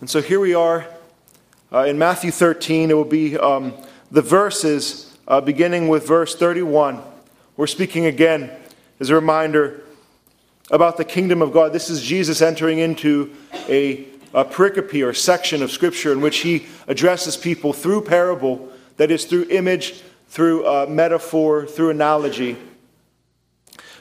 And so here we are uh, in Matthew 13. It will be um, the verses uh, beginning with verse 31. We're speaking again as a reminder about the kingdom of God. This is Jesus entering into a, a pericope or section of Scripture in which he addresses people through parable, that is, through image, through uh, metaphor, through analogy.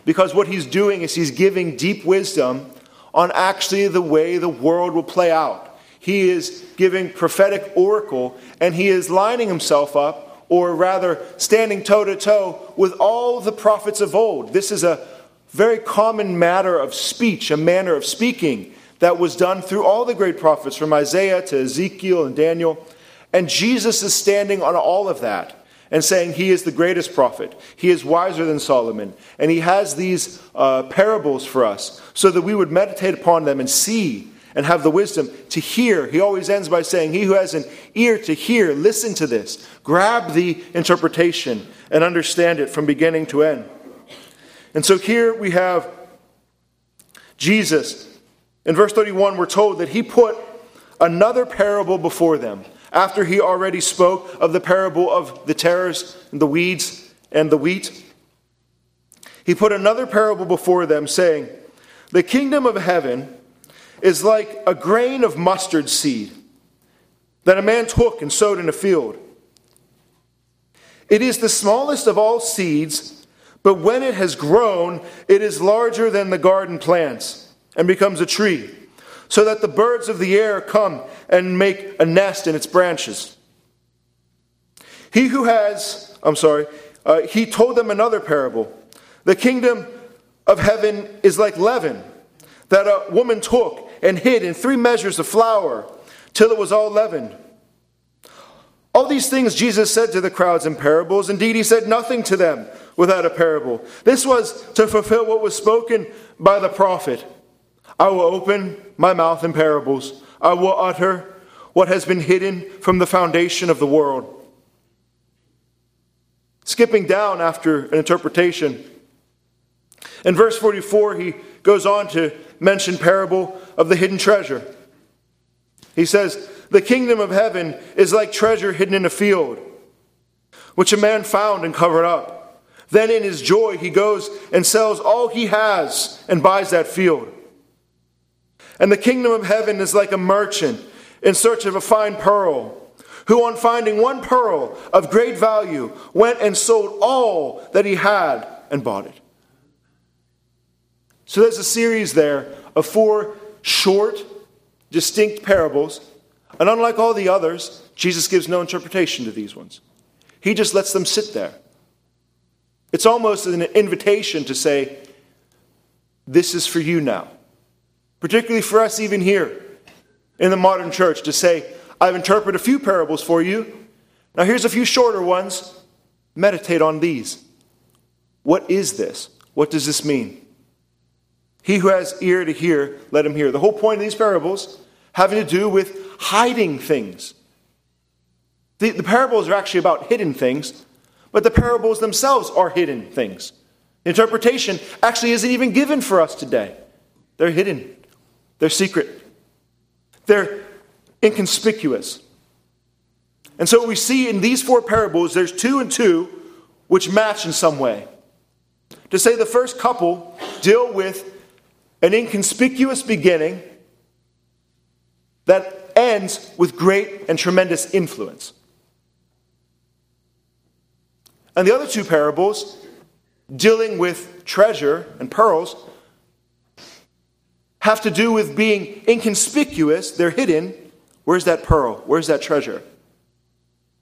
Because what he's doing is he's giving deep wisdom on actually the way the world will play out. He is giving prophetic oracle and he is lining himself up, or rather standing toe to toe with all the prophets of old. This is a very common matter of speech, a manner of speaking that was done through all the great prophets, from Isaiah to Ezekiel and Daniel. And Jesus is standing on all of that and saying he is the greatest prophet. He is wiser than Solomon. And he has these uh, parables for us so that we would meditate upon them and see and have the wisdom to hear. He always ends by saying, He who has an ear to hear, listen to this. Grab the interpretation and understand it from beginning to end. And so here we have Jesus. In verse 31, we're told that he put another parable before them after he already spoke of the parable of the tares and the weeds and the wheat. He put another parable before them, saying, The kingdom of heaven is like a grain of mustard seed that a man took and sowed in a field. It is the smallest of all seeds, but when it has grown, it is larger than the garden plants and becomes a tree so that the birds of the air come and make a nest in its branches. He who has, I'm sorry, uh, he told them another parable. The kingdom of heaven is like leaven that a woman took and hid in three measures of flour till it was all leavened. All these things Jesus said to the crowds in parables. Indeed, he said nothing to them without a parable. This was to fulfill what was spoken by the prophet. I will open my mouth in parables. I will utter what has been hidden from the foundation of the world. Skipping down after an interpretation. In verse 44, he goes on to mention parable of the hidden treasure. He says, The kingdom of heaven is like treasure hidden in a field, which a man found and covered up. Then in his joy, he goes and sells all he has and buys that field. And the kingdom of heaven is like a merchant in search of a fine pearl, who, on finding one pearl of great value, went and sold all that he had and bought it. So there's a series there of four short, distinct parables. And unlike all the others, Jesus gives no interpretation to these ones. He just lets them sit there. It's almost an invitation to say, This is for you now particularly for us even here in the modern church, to say, I've interpreted a few parables for you. Now here's a few shorter ones. Meditate on these. What is this? What does this mean? He who has ear to hear, let him hear. The whole point of these parables having to do with hiding things. The, the parables are actually about hidden things, but the parables themselves are hidden things. Interpretation actually isn't even given for us today. They're hidden. They're secret, they're inconspicuous. And so we see in these four parables, there's two and two which match in some way. To say the first couple deal with an inconspicuous beginning that ends with great and tremendous influence. And the other two parables, dealing with treasure and pearls, have to do with being inconspicuous, they're hidden. Where's that pearl? Where's that treasure?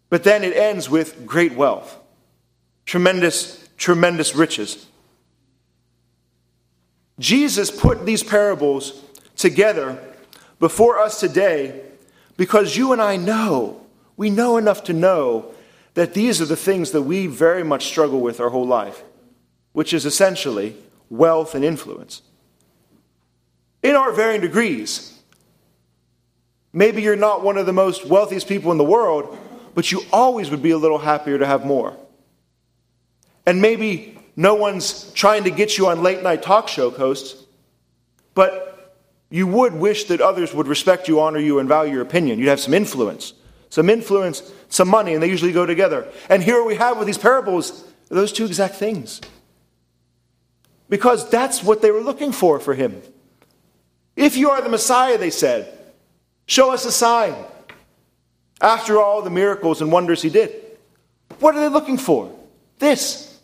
But then it ends with great wealth, tremendous, tremendous riches. Jesus put these parables together before us today because you and I know, we know enough to know that these are the things that we very much struggle with our whole life, which is essentially wealth and influence in our varying degrees. Maybe you're not one of the most wealthiest people in the world, but you always would be a little happier to have more. And maybe no one's trying to get you on late night talk show hosts, but you would wish that others would respect you, honor you, and value your opinion. You'd have some influence. Some influence, some money, and they usually go together. And here we have with these parables those two exact things. Because that's what they were looking for for him. If you are the Messiah, they said, show us a sign. After all the miracles and wonders he did, what are they looking for? This.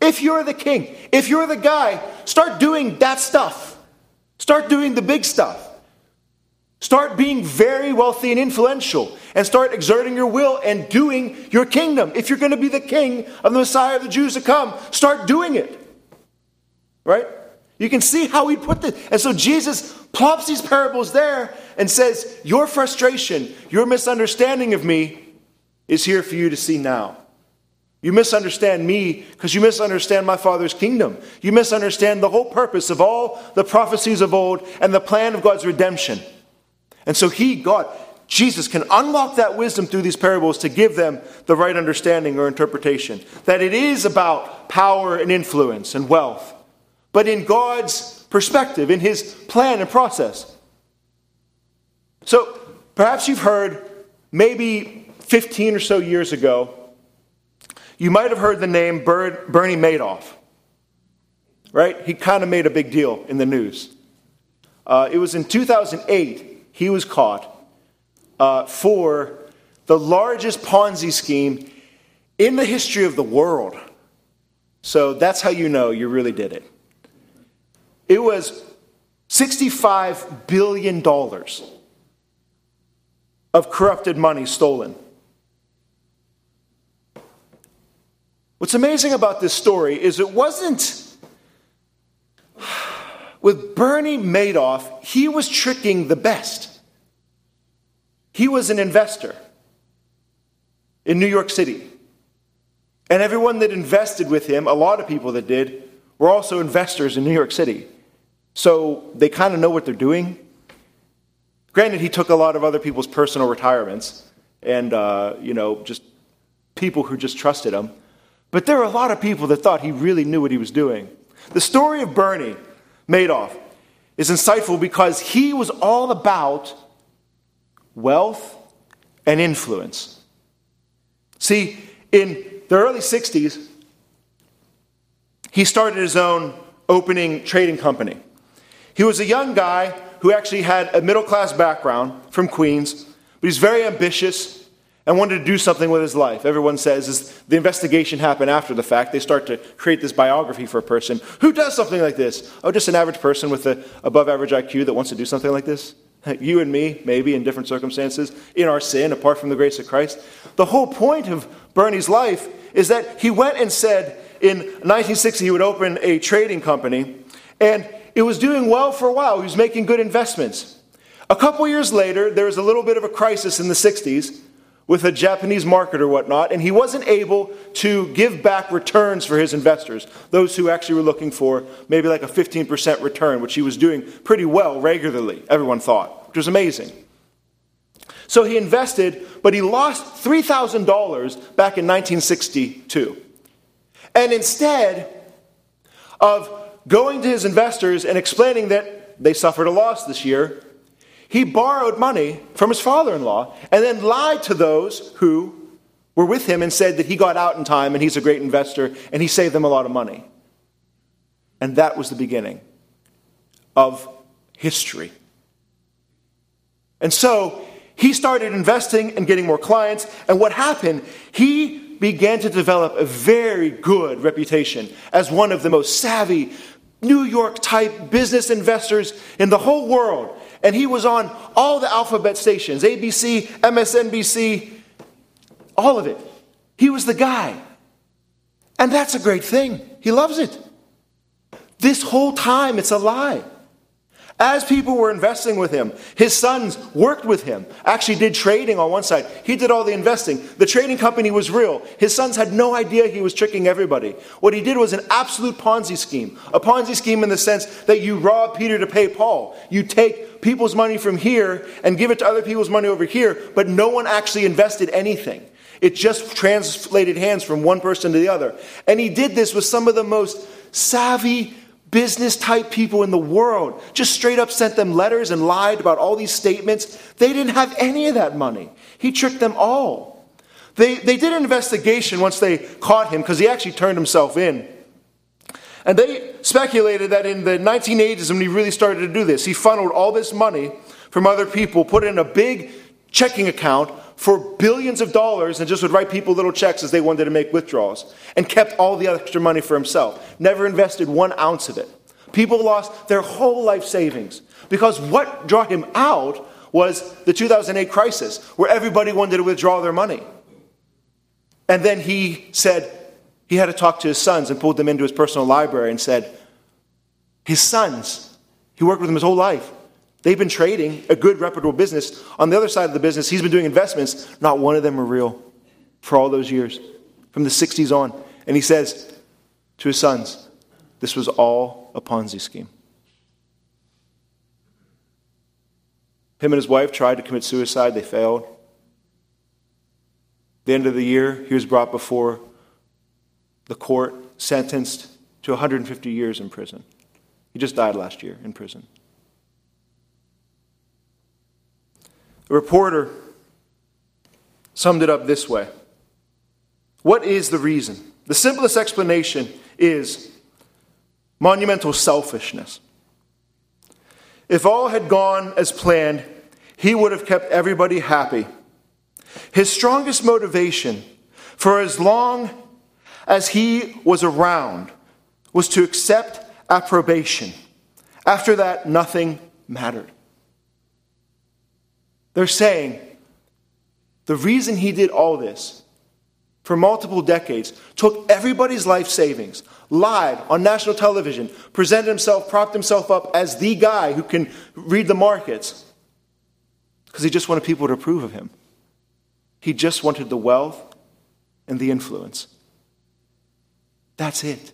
If you're the king, if you're the guy, start doing that stuff. Start doing the big stuff. Start being very wealthy and influential and start exerting your will and doing your kingdom. If you're going to be the king of the Messiah of the Jews to come, start doing it. Right? You can see how he put this. And so Jesus plops these parables there and says, Your frustration, your misunderstanding of me is here for you to see now. You misunderstand me because you misunderstand my Father's kingdom. You misunderstand the whole purpose of all the prophecies of old and the plan of God's redemption. And so He, God, Jesus, can unlock that wisdom through these parables to give them the right understanding or interpretation. That it is about power and influence and wealth, but in God's perspective, in His plan and process. So perhaps you've heard maybe 15 or so years ago, you might have heard the name Bernie Madoff. Right? He kind of made a big deal in the news. Uh, it was in 2008 he was caught uh, for the largest Ponzi scheme in the history of the world. So that's how you know you really did it. It was $65 billion of corrupted money stolen. What's amazing about this story is it wasn't with Bernie Madoff, he was tricking the best. He was an investor in New York City. And everyone that invested with him, a lot of people that did, were also investors in New York City. So they kind of know what they're doing. Granted, he took a lot of other people's personal retirements and, uh, you know, just people who just trusted him. But there were a lot of people that thought he really knew what he was doing. The story of Bernie Madoff is insightful because he was all about wealth and influence. See, in the early 60s, he started his own opening trading company. He was a young guy who actually had a middle class background from Queens, but he's very ambitious and wanted to do something with his life. Everyone says is the investigation happened after the fact. They start to create this biography for a person. Who does something like this? Oh, just an average person with an above average IQ that wants to do something like this? You and me, maybe in different circumstances, in our sin, apart from the grace of Christ. The whole point of Bernie's life is that he went and said in 1960 he would open a trading company, and it was doing well for a while. He was making good investments. A couple years later, there was a little bit of a crisis in the 60s with a Japanese market or whatnot, and he wasn't able to give back returns for his investors, those who actually were looking for maybe like a 15% return, which he was doing pretty well regularly, everyone thought, which was amazing. So he invested, but he lost $3,000 back in 1962. And instead of going to his investors and explaining that they suffered a loss this year, he borrowed money from his father in law and then lied to those who were with him and said that he got out in time and he's a great investor and he saved them a lot of money. And that was the beginning of history. And so he started investing and getting more clients. And what happened? He began to develop a very good reputation as one of the most savvy, New York type business investors in the whole world. And he was on all the alphabet stations ABC, MSNBC, all of it. He was the guy. And that's a great thing. He loves it. This whole time, it's a lie. As people were investing with him, his sons worked with him, actually did trading on one side. He did all the investing. The trading company was real. His sons had no idea he was tricking everybody. What he did was an absolute Ponzi scheme. A Ponzi scheme in the sense that you rob Peter to pay Paul. You take people's money from here and give it to other people's money over here, but no one actually invested anything. It just translated hands from one person to the other. And he did this with some of the most savvy business type people in the world just straight up sent them letters and lied about all these statements. They didn't have any of that money. He tricked them all. They, they did an investigation once they caught him because he actually turned himself in. And they speculated that in the 1980s, when he really started to do this, he funneled all this money from other people, put it in a big checking account for billions of dollars, and just would write people little checks as they wanted to make withdrawals, and kept all the extra money for himself. Never invested one ounce of it. People lost their whole life savings because what drew him out was the 2008 crisis, where everybody wanted to withdraw their money. And then he said he had to talk to his sons and pulled them into his personal library and said, His sons, he worked with them his whole life. They've been trading a good, reputable business. On the other side of the business, he's been doing investments. Not one of them are real for all those years, from the 60s on. And he says to his sons, This was all a Ponzi scheme. Him and his wife tried to commit suicide, they failed. the end of the year, he was brought before the court, sentenced to 150 years in prison. He just died last year in prison. A reporter summed it up this way What is the reason? The simplest explanation is monumental selfishness. If all had gone as planned, he would have kept everybody happy. His strongest motivation for as long as he was around was to accept approbation. After that, nothing mattered. They're saying the reason he did all this for multiple decades, took everybody's life savings, lied on national television, presented himself, propped himself up as the guy who can read the markets, because he just wanted people to approve of him. He just wanted the wealth and the influence. That's it.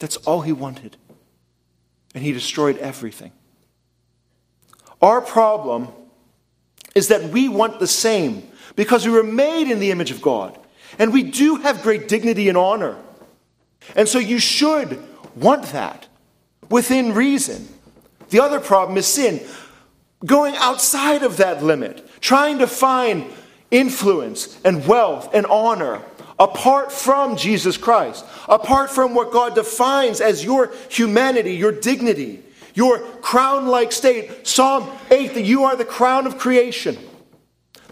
That's all he wanted. And he destroyed everything. Our problem is that we want the same because we were made in the image of God. And we do have great dignity and honor. And so you should want that within reason. The other problem is sin. Going outside of that limit, trying to find influence and wealth and honor apart from Jesus Christ, apart from what God defines as your humanity, your dignity, your crown like state. Psalm 8 that you are the crown of creation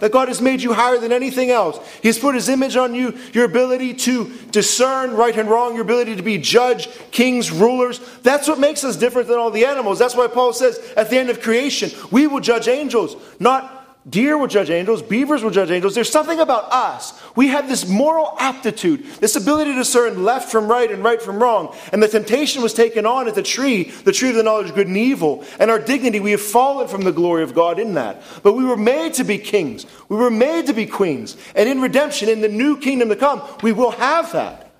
that God has made you higher than anything else. He has put His image on you, your ability to discern right and wrong, your ability to be judge, kings, rulers. That's what makes us different than all the animals. That's why Paul says at the end of creation, we will judge angels, not Deer will judge angels, beavers will judge angels. There's something about us. We have this moral aptitude, this ability to discern left from right and right from wrong. And the temptation was taken on at the tree, the tree of the knowledge of good and evil. And our dignity, we have fallen from the glory of God in that. But we were made to be kings, we were made to be queens. And in redemption, in the new kingdom to come, we will have that.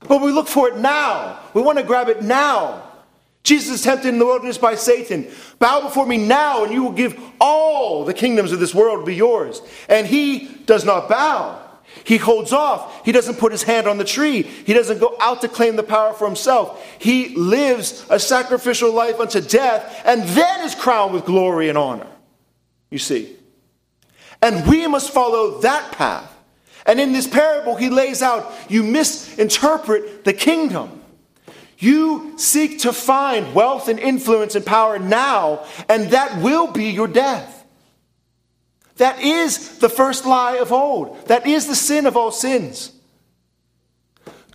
But we look for it now. We want to grab it now. Jesus tempted in the wilderness by Satan. Bow before me now, and you will give all the kingdoms of this world to be yours. And he does not bow. He holds off. He doesn't put his hand on the tree. He doesn't go out to claim the power for himself. He lives a sacrificial life unto death and then is crowned with glory and honor. You see. And we must follow that path. And in this parable, he lays out you misinterpret the kingdom. You seek to find wealth and influence and power now, and that will be your death. That is the first lie of old. That is the sin of all sins.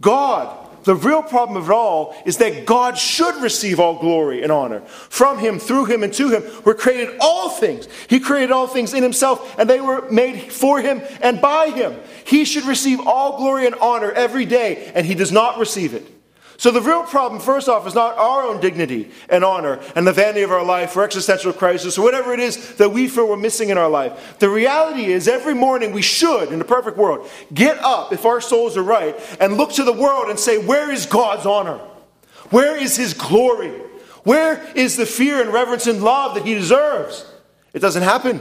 God, the real problem of it all is that God should receive all glory and honor. From Him, through Him, and to Him were created all things. He created all things in Himself, and they were made for Him and by Him. He should receive all glory and honor every day, and He does not receive it. So the real problem, first off, is not our own dignity and honor and the vanity of our life or existential crisis or whatever it is that we feel we're missing in our life. The reality is, every morning we should, in a perfect world, get up if our souls are right and look to the world and say, Where is God's honor? Where is His glory? Where is the fear and reverence and love that He deserves? It doesn't happen.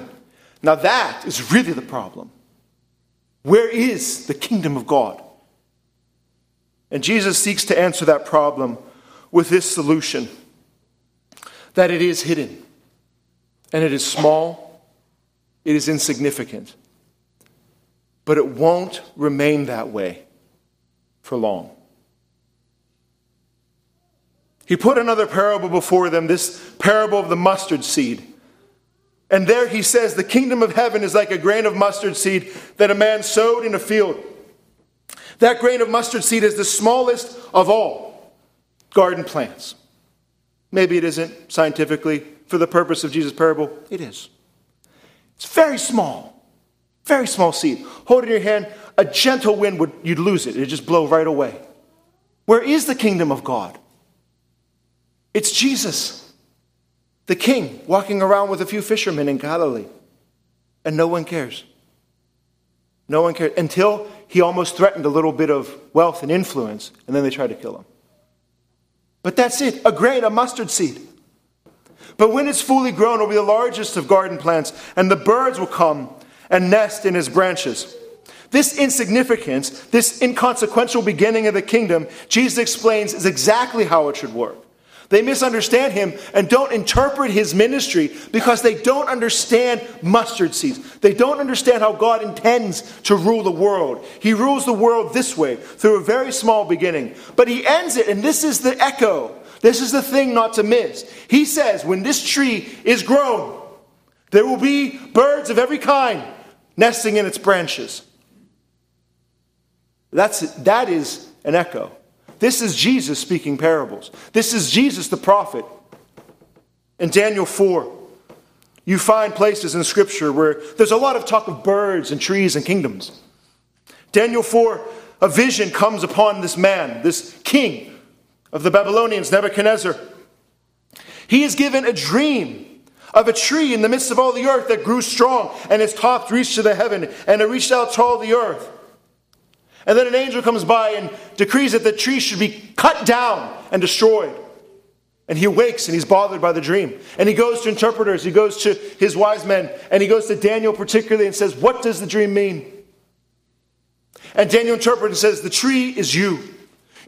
Now that is really the problem. Where is the kingdom of God? And Jesus seeks to answer that problem with this solution that it is hidden, and it is small, it is insignificant, but it won't remain that way for long. He put another parable before them, this parable of the mustard seed. And there he says, The kingdom of heaven is like a grain of mustard seed that a man sowed in a field. That grain of mustard seed is the smallest of all garden plants. Maybe it isn't scientifically for the purpose of Jesus' parable. It is. It's very small, very small seed. Hold it in your hand. A gentle wind would you'd lose it. It'd just blow right away. Where is the kingdom of God? It's Jesus, the king, walking around with a few fishermen in Galilee. And no one cares. No one cares until he almost threatened a little bit of wealth and influence, and then they tried to kill him. But that's it a grain, a mustard seed. But when it's fully grown, it will be the largest of garden plants, and the birds will come and nest in its branches. This insignificance, this inconsequential beginning of the kingdom, Jesus explains is exactly how it should work. They misunderstand him and don't interpret his ministry because they don't understand mustard seeds. They don't understand how God intends to rule the world. He rules the world this way, through a very small beginning. But he ends it, and this is the echo. This is the thing not to miss. He says, when this tree is grown, there will be birds of every kind nesting in its branches. That's, that is an echo. This is Jesus speaking parables. This is Jesus the prophet. In Daniel 4, you find places in Scripture where there's a lot of talk of birds and trees and kingdoms. Daniel 4, a vision comes upon this man, this king of the Babylonians, Nebuchadnezzar. He is given a dream of a tree in the midst of all the earth that grew strong, and its top reached to the heaven, and it reached out to all the earth. And then an angel comes by and decrees that the tree should be cut down and destroyed. And he wakes and he's bothered by the dream. And he goes to interpreters, he goes to his wise men, and he goes to Daniel particularly and says, What does the dream mean? And Daniel interprets and says, The tree is you.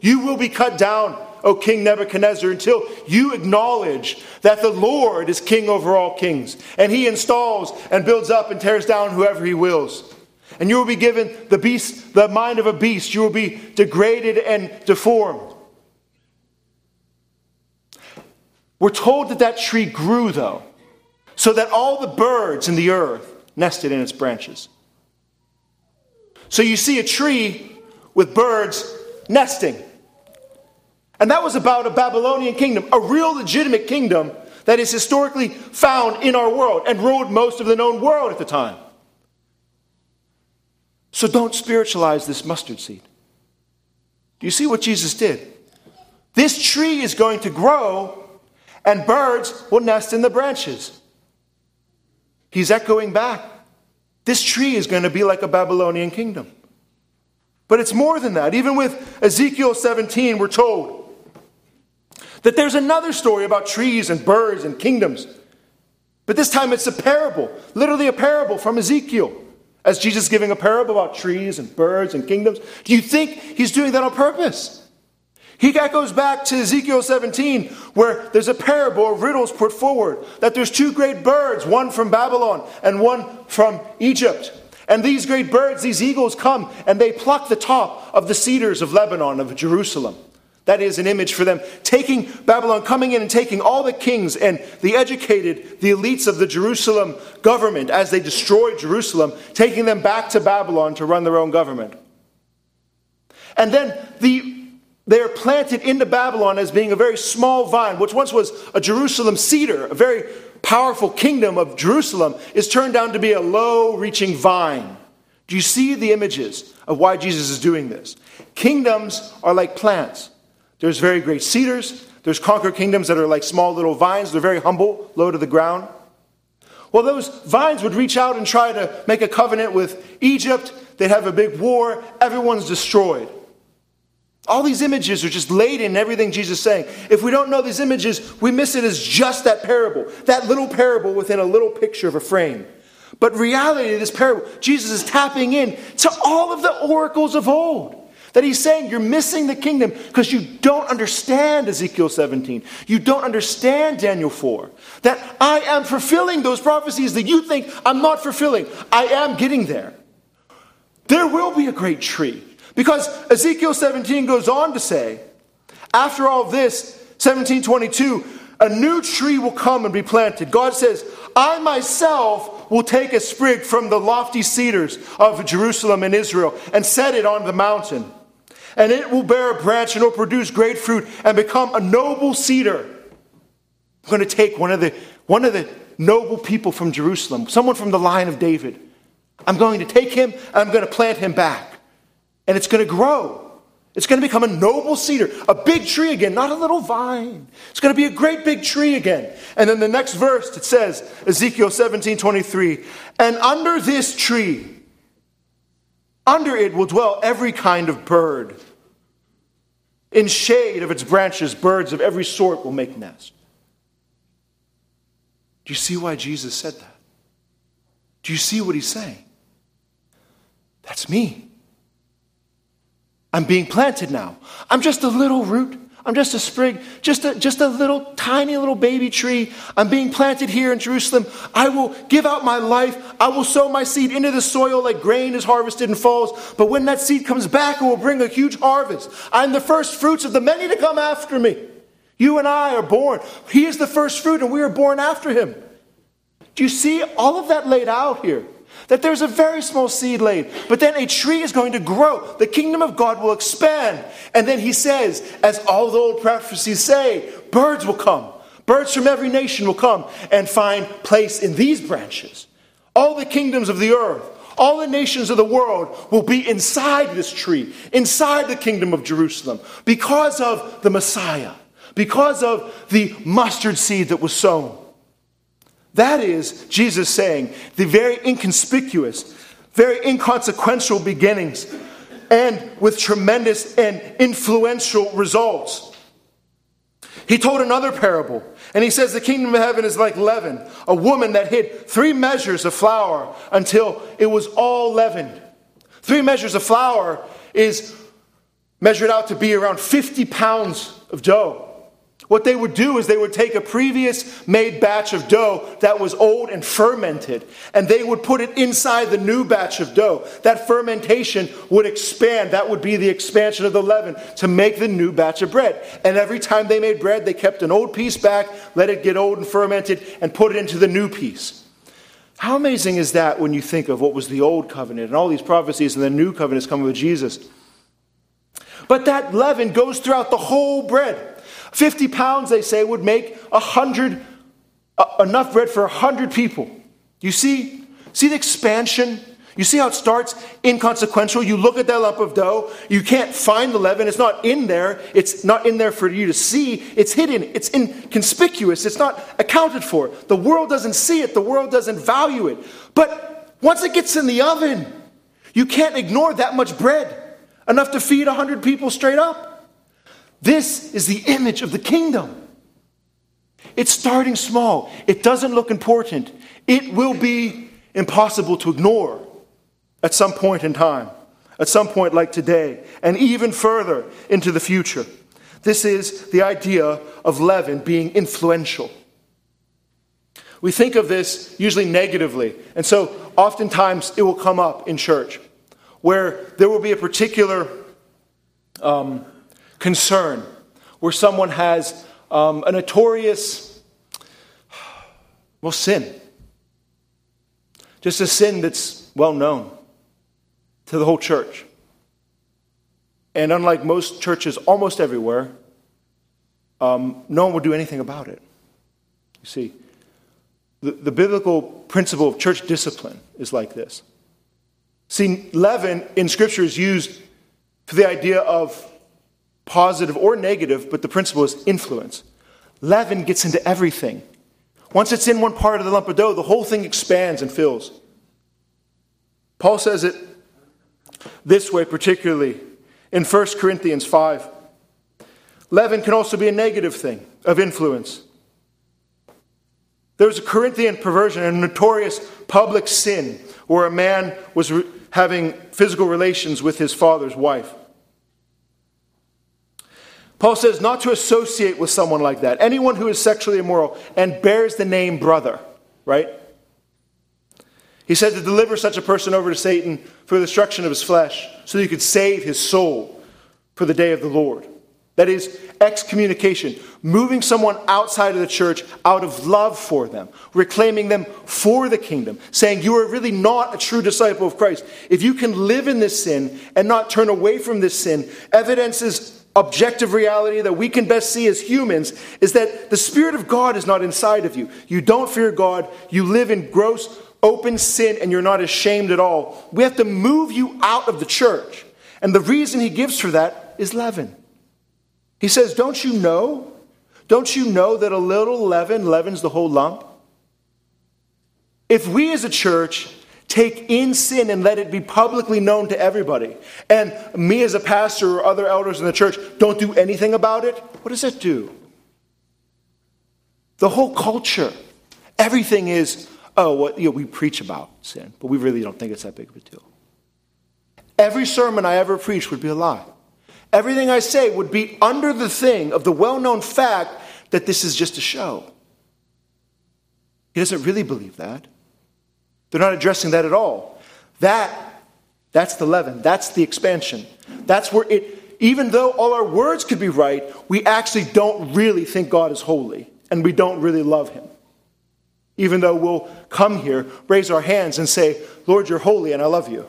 You will be cut down, O King Nebuchadnezzar, until you acknowledge that the Lord is king over all kings. And he installs and builds up and tears down whoever he wills. And you will be given the beast, the mind of a beast. You will be degraded and deformed. We're told that that tree grew, though, so that all the birds in the earth nested in its branches. So you see a tree with birds nesting. And that was about a Babylonian kingdom, a real legitimate kingdom that is historically found in our world and ruled most of the known world at the time. So don't spiritualize this mustard seed. Do you see what Jesus did? This tree is going to grow, and birds will nest in the branches. He's echoing back. This tree is going to be like a Babylonian kingdom. But it's more than that. Even with Ezekiel 17, we're told that there's another story about trees and birds and kingdoms. But this time it's a parable, literally a parable from Ezekiel as Jesus giving a parable about trees and birds and kingdoms? Do you think he's doing that on purpose? He goes back to Ezekiel 17, where there's a parable of riddles put forward that there's two great birds, one from Babylon and one from Egypt. And these great birds, these eagles, come and they pluck the top of the cedars of Lebanon, of Jerusalem. That is an image for them taking Babylon, coming in and taking all the kings and the educated, the elites of the Jerusalem government as they destroyed Jerusalem, taking them back to Babylon to run their own government. And then the, they are planted into Babylon as being a very small vine, which once was a Jerusalem cedar, a very powerful kingdom of Jerusalem, is turned down to be a low reaching vine. Do you see the images of why Jesus is doing this? Kingdoms are like plants. There's very great cedars. There's conquered kingdoms that are like small little vines. They're very humble, low to the ground. Well, those vines would reach out and try to make a covenant with Egypt. They'd have a big war. Everyone's destroyed. All these images are just laden in everything Jesus is saying. If we don't know these images, we miss it as just that parable, that little parable within a little picture of a frame. But reality this parable, Jesus is tapping in to all of the oracles of old. That he's saying you're missing the kingdom because you don't understand Ezekiel 17. You don't understand Daniel 4. That I am fulfilling those prophecies that you think I'm not fulfilling. I am getting there. There will be a great tree. Because Ezekiel 17 goes on to say, after all this, 1722, a new tree will come and be planted. God says, I myself will take a sprig from the lofty cedars of Jerusalem and Israel and set it on the mountain and it will bear a branch and will produce great fruit and become a noble cedar. I'm going to take one of the, one of the noble people from Jerusalem, someone from the line of David. I'm going to take him and I'm going to plant him back. And it's going to grow. It's going to become a noble cedar, a big tree again, not a little vine. It's going to be a great big tree again. And then the next verse, it says, Ezekiel 17 23, and under this tree, under it will dwell every kind of bird. In shade of its branches, birds of every sort will make nest. Do you see why Jesus said that? Do you see what he's saying? That's me. I'm being planted now. I'm just a little root I'm just a sprig, just a, just a little tiny little baby tree. I'm being planted here in Jerusalem. I will give out my life. I will sow my seed into the soil like grain is harvested and falls. But when that seed comes back, it will bring a huge harvest. I'm the first fruits of the many to come after me. You and I are born. He is the first fruit, and we are born after him. Do you see all of that laid out here? That there's a very small seed laid, but then a tree is going to grow. The kingdom of God will expand. And then he says, as all the old prophecies say, birds will come. Birds from every nation will come and find place in these branches. All the kingdoms of the earth, all the nations of the world will be inside this tree, inside the kingdom of Jerusalem, because of the Messiah, because of the mustard seed that was sown. That is Jesus saying the very inconspicuous, very inconsequential beginnings, and with tremendous and influential results. He told another parable, and he says the kingdom of heaven is like leaven, a woman that hid three measures of flour until it was all leavened. Three measures of flour is measured out to be around 50 pounds of dough. What they would do is they would take a previous made batch of dough that was old and fermented, and they would put it inside the new batch of dough. That fermentation would expand. That would be the expansion of the leaven to make the new batch of bread. And every time they made bread, they kept an old piece back, let it get old and fermented, and put it into the new piece. How amazing is that when you think of what was the old covenant and all these prophecies and the new covenants coming with Jesus? But that leaven goes throughout the whole bread. 50 pounds, they say, would make a hundred, uh, enough bread for a hundred people. You see? See the expansion? You see how it starts inconsequential? You look at that lump of dough, you can't find the leaven, it's not in there, it's not in there for you to see, it's hidden, it's inconspicuous, it's not accounted for. The world doesn't see it, the world doesn't value it. But once it gets in the oven, you can't ignore that much bread, enough to feed 100 people straight up. This is the image of the kingdom. It's starting small. It doesn't look important. It will be impossible to ignore at some point in time, at some point like today, and even further into the future. This is the idea of leaven being influential. We think of this usually negatively, and so oftentimes it will come up in church where there will be a particular um, concern, where someone has um, a notorious, well, sin. Just a sin that's well known to the whole church. And unlike most churches almost everywhere, um, no one will do anything about it. You see, the, the biblical principle of church discipline is like this. See, leaven in Scripture is used for the idea of positive or negative, but the principle is influence. Leaven gets into everything. Once it's in one part of the lump of dough, the whole thing expands and fills. Paul says it this way, particularly in 1 Corinthians 5. Leaven can also be a negative thing of influence. There was a Corinthian perversion, a notorious public sin, where a man was re- having physical relations with his father's wife. Paul says not to associate with someone like that. Anyone who is sexually immoral and bears the name brother, right? He said to deliver such a person over to Satan for the destruction of his flesh, so that he could save his soul for the day of the Lord. That is excommunication, moving someone outside of the church out of love for them, reclaiming them for the kingdom, saying, You are really not a true disciple of Christ. If you can live in this sin and not turn away from this sin, evidences objective reality that we can best see as humans is that the Spirit of God is not inside of you. You don't fear God, you live in gross, open sin, and you're not ashamed at all. We have to move you out of the church. And the reason he gives for that is leaven. He says, Don't you know? Don't you know that a little leaven leavens the whole lump? If we as a church take in sin and let it be publicly known to everybody, and me as a pastor or other elders in the church don't do anything about it, what does it do? The whole culture, everything is, oh, what you know, we preach about sin, but we really don't think it's that big of a deal. Every sermon I ever preached would be a lie. Everything I say would be under the thing of the well known fact that this is just a show. He doesn't really believe that. They're not addressing that at all. That, that's the leaven. That's the expansion. That's where it, even though all our words could be right, we actually don't really think God is holy and we don't really love Him. Even though we'll come here, raise our hands, and say, Lord, you're holy and I love you.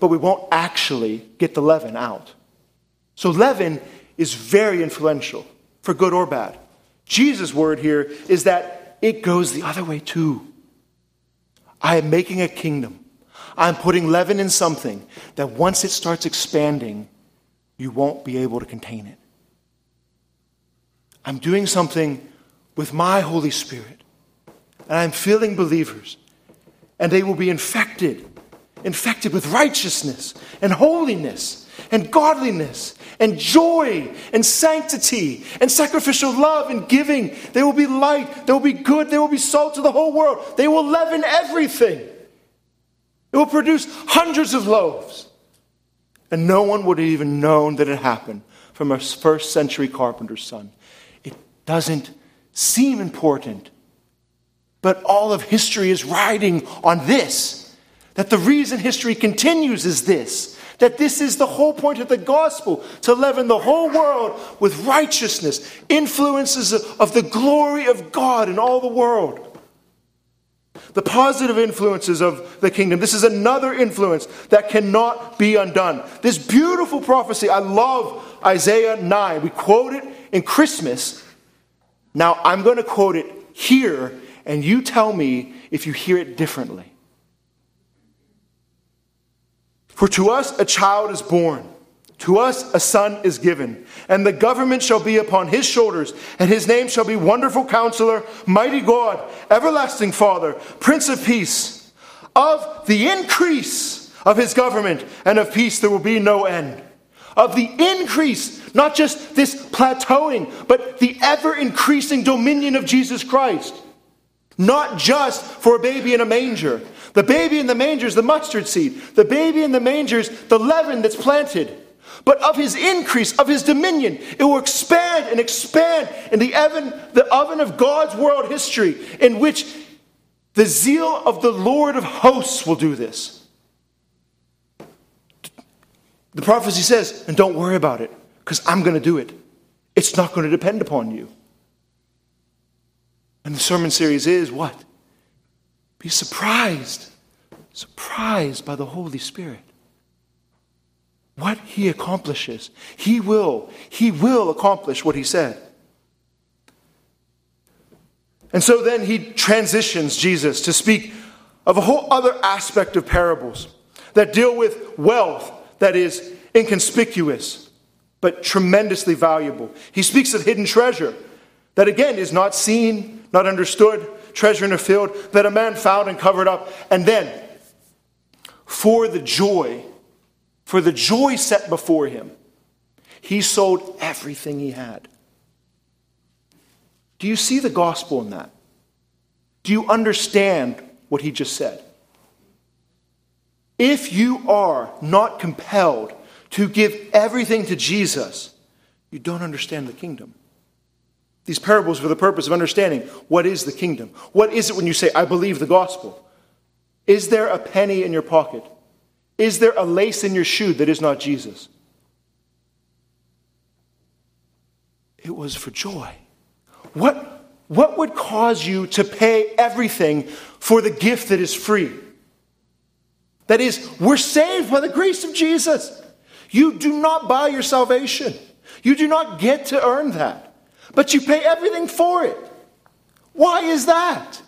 But we won't actually get the leaven out. So leaven is very influential, for good or bad. Jesus' word here is that it goes the other way too. I am making a kingdom. I'm putting leaven in something that once it starts expanding, you won't be able to contain it. I'm doing something with my Holy Spirit, and I'm filling believers, and they will be infected, infected with righteousness and holiness and godliness and joy and sanctity and sacrificial love and giving. They will be light. They will be good. They will be salt to the whole world. They will leaven everything. It will produce hundreds of loaves. And no one would have even known that it happened from a first century carpenter's son. It doesn't seem important, but all of history is riding on this. That the reason history continues is this that this is the whole point of the gospel to leaven the whole world with righteousness, influences of the glory of God in all the world. The positive influences of the kingdom. This is another influence that cannot be undone. This beautiful prophecy, I love Isaiah 9. We quote it in Christmas. Now I'm going to quote it here, and you tell me if you hear it differently. For to us a child is born, to us a son is given, and the government shall be upon his shoulders, and his name shall be Wonderful Counselor, Mighty God, Everlasting Father, Prince of Peace. Of the increase of his government and of peace there will be no end. Of the increase, not just this plateauing, but the ever increasing dominion of Jesus Christ. Not just for a baby in a manger, the baby in the manger is the mustard seed. The baby in the manger is the leaven that's planted. But of his increase, of his dominion, it will expand and expand in the oven, the oven of God's world history, in which the zeal of the Lord of hosts will do this. The prophecy says, and don't worry about it, because I'm going to do it. It's not going to depend upon you. And the sermon series is what? Be surprised, surprised by the Holy Spirit. What he accomplishes. He will, he will accomplish what he said. And so then he transitions Jesus to speak of a whole other aspect of parables that deal with wealth that is inconspicuous but tremendously valuable. He speaks of hidden treasure that again is not seen, not understood, treasure in a field that a man found and covered up. And then, for the joy, for the joy set before him, he sold everything he had. Do you see the gospel in that? Do you understand what he just said? If you are not compelled to give everything to Jesus, you don't understand the kingdom. These parables for the purpose of understanding what is the kingdom. What is it when you say, I believe the gospel? Is there a penny in your pocket? Is there a lace in your shoe that is not Jesus? It was for joy. What, what would cause you to pay everything for the gift that is free? That is, we're saved by the grace of Jesus. You do not buy your salvation. You do not get to earn that, but you pay everything for it. Why is that?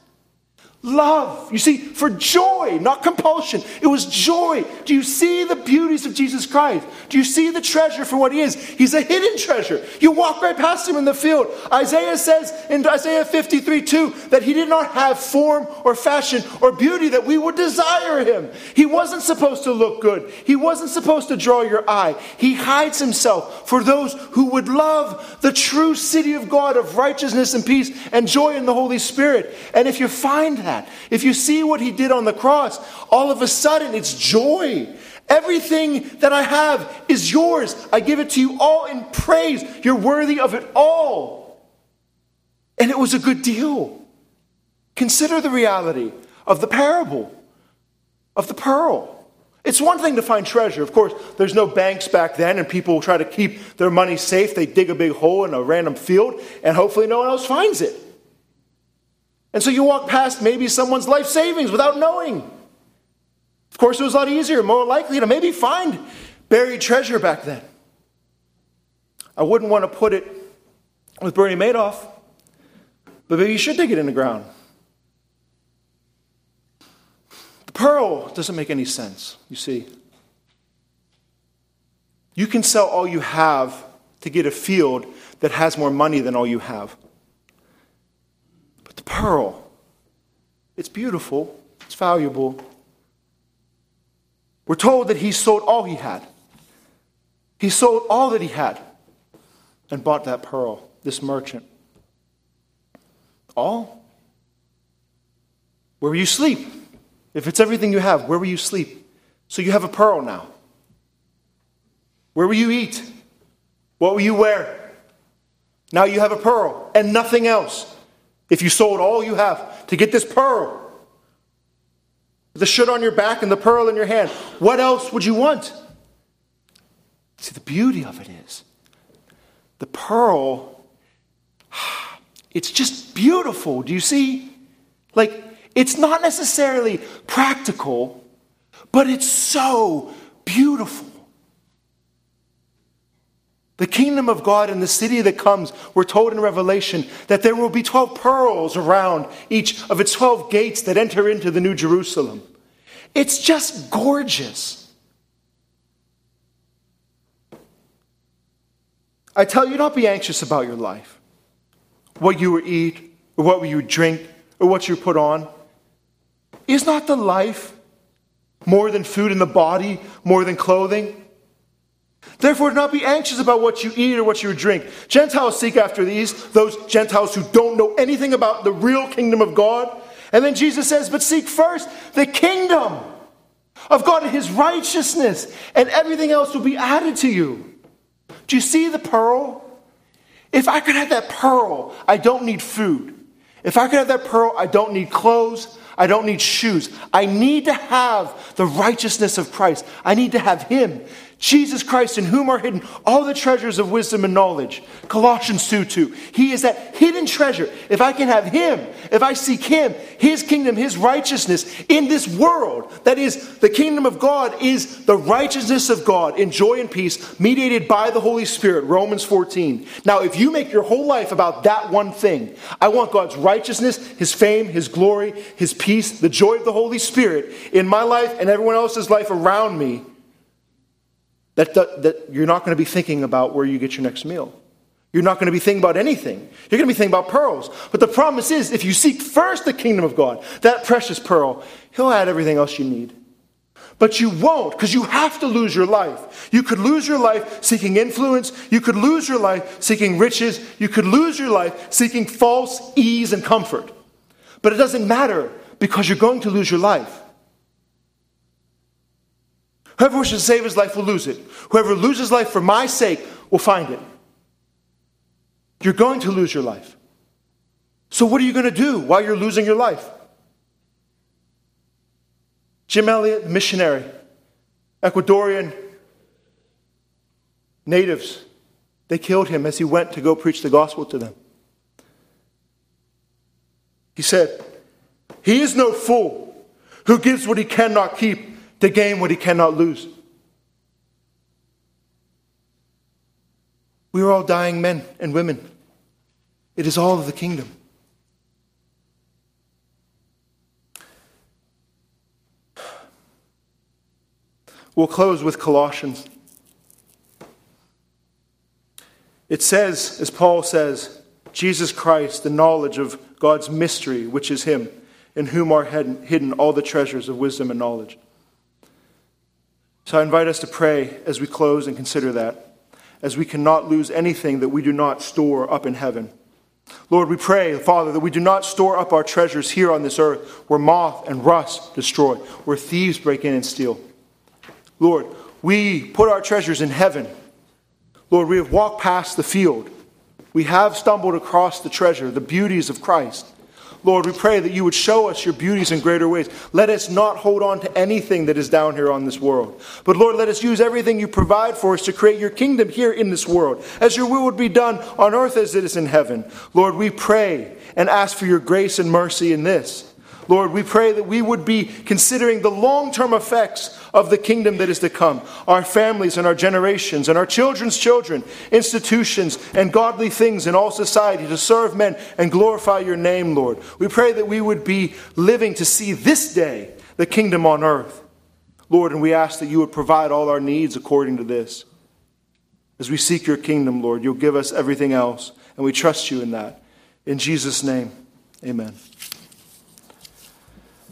Love. You see, for joy, not compulsion. It was joy. Do you see the beauties of Jesus Christ? Do you see the treasure for what he is? He's a hidden treasure. You walk right past him in the field. Isaiah says in Isaiah 53 2 that he did not have form or fashion or beauty that we would desire him. He wasn't supposed to look good, he wasn't supposed to draw your eye. He hides himself for those who would love the true city of God of righteousness and peace and joy in the Holy Spirit. And if you find that, that. If you see what he did on the cross, all of a sudden it's joy. Everything that I have is yours. I give it to you all in praise. You're worthy of it all. And it was a good deal. Consider the reality of the parable of the pearl. It's one thing to find treasure. Of course, there's no banks back then, and people try to keep their money safe. They dig a big hole in a random field, and hopefully no one else finds it. And so you walk past maybe someone's life savings without knowing. Of course, it was a lot easier, more likely to maybe find buried treasure back then. I wouldn't want to put it with Bernie Madoff, but maybe you should dig it in the ground. The pearl doesn't make any sense, you see. You can sell all you have to get a field that has more money than all you have pearl. It's beautiful, it's valuable. We're told that he sold all he had. He sold all that he had and bought that pearl, this merchant. All? Where will you sleep? If it's everything you have, where will you sleep? So you have a pearl now. Where will you eat? What will you wear? Now you have a pearl and nothing else. If you sold all you have to get this pearl, the shirt on your back and the pearl in your hand, what else would you want? See, the beauty of it is the pearl, it's just beautiful. Do you see? Like, it's not necessarily practical, but it's so beautiful. The kingdom of God and the city that comes, we're told in Revelation that there will be 12 pearls around each of its 12 gates that enter into the New Jerusalem. It's just gorgeous. I tell you, don't be anxious about your life. What you will eat, or what will you drink, or what you put on. Is not the life more than food in the body, more than clothing? Therefore, do not be anxious about what you eat or what you drink. Gentiles seek after these, those Gentiles who don't know anything about the real kingdom of God. And then Jesus says, But seek first the kingdom of God and his righteousness, and everything else will be added to you. Do you see the pearl? If I could have that pearl, I don't need food. If I could have that pearl, I don't need clothes. I don't need shoes. I need to have the righteousness of Christ. I need to have Him. Jesus Christ, in whom are hidden all the treasures of wisdom and knowledge. Colossians 2 2. He is that hidden treasure. If I can have Him, if I seek Him, His kingdom, His righteousness in this world, that is, the kingdom of God is the righteousness of God in joy and peace, mediated by the Holy Spirit. Romans 14. Now, if you make your whole life about that one thing, I want God's righteousness, His fame, His glory, His peace, the joy of the Holy Spirit in my life and everyone else's life around me that, that, that you're not going to be thinking about where you get your next meal. You're not going to be thinking about anything. You're going to be thinking about pearls. But the promise is if you seek first the kingdom of God, that precious pearl, He'll add everything else you need. But you won't because you have to lose your life. You could lose your life seeking influence. You could lose your life seeking riches. You could lose your life seeking false ease and comfort. But it doesn't matter because you're going to lose your life. Whoever wishes to save his life will lose it. Whoever loses life for my sake will find it. You're going to lose your life. So, what are you going to do while you're losing your life? Jim Elliot, missionary, Ecuadorian natives, they killed him as he went to go preach the gospel to them. He said, He is no fool who gives what he cannot keep to gain what he cannot lose. We are all dying men and women. It is all of the kingdom. We'll close with Colossians. It says, as Paul says, Jesus Christ, the knowledge of God's mystery, which is Him, in whom are hidden all the treasures of wisdom and knowledge. So I invite us to pray as we close and consider that, as we cannot lose anything that we do not store up in heaven. Lord, we pray, Father, that we do not store up our treasures here on this earth where moth and rust destroy, where thieves break in and steal. Lord, we put our treasures in heaven. Lord, we have walked past the field. We have stumbled across the treasure, the beauties of Christ. Lord, we pray that you would show us your beauties in greater ways. Let us not hold on to anything that is down here on this world. But Lord, let us use everything you provide for us to create your kingdom here in this world, as your will would be done on earth as it is in heaven. Lord, we pray and ask for your grace and mercy in this. Lord, we pray that we would be considering the long term effects of the kingdom that is to come, our families and our generations and our children's children, institutions and godly things in all society to serve men and glorify your name, Lord. We pray that we would be living to see this day the kingdom on earth. Lord, and we ask that you would provide all our needs according to this. As we seek your kingdom, Lord, you'll give us everything else, and we trust you in that. In Jesus' name, amen.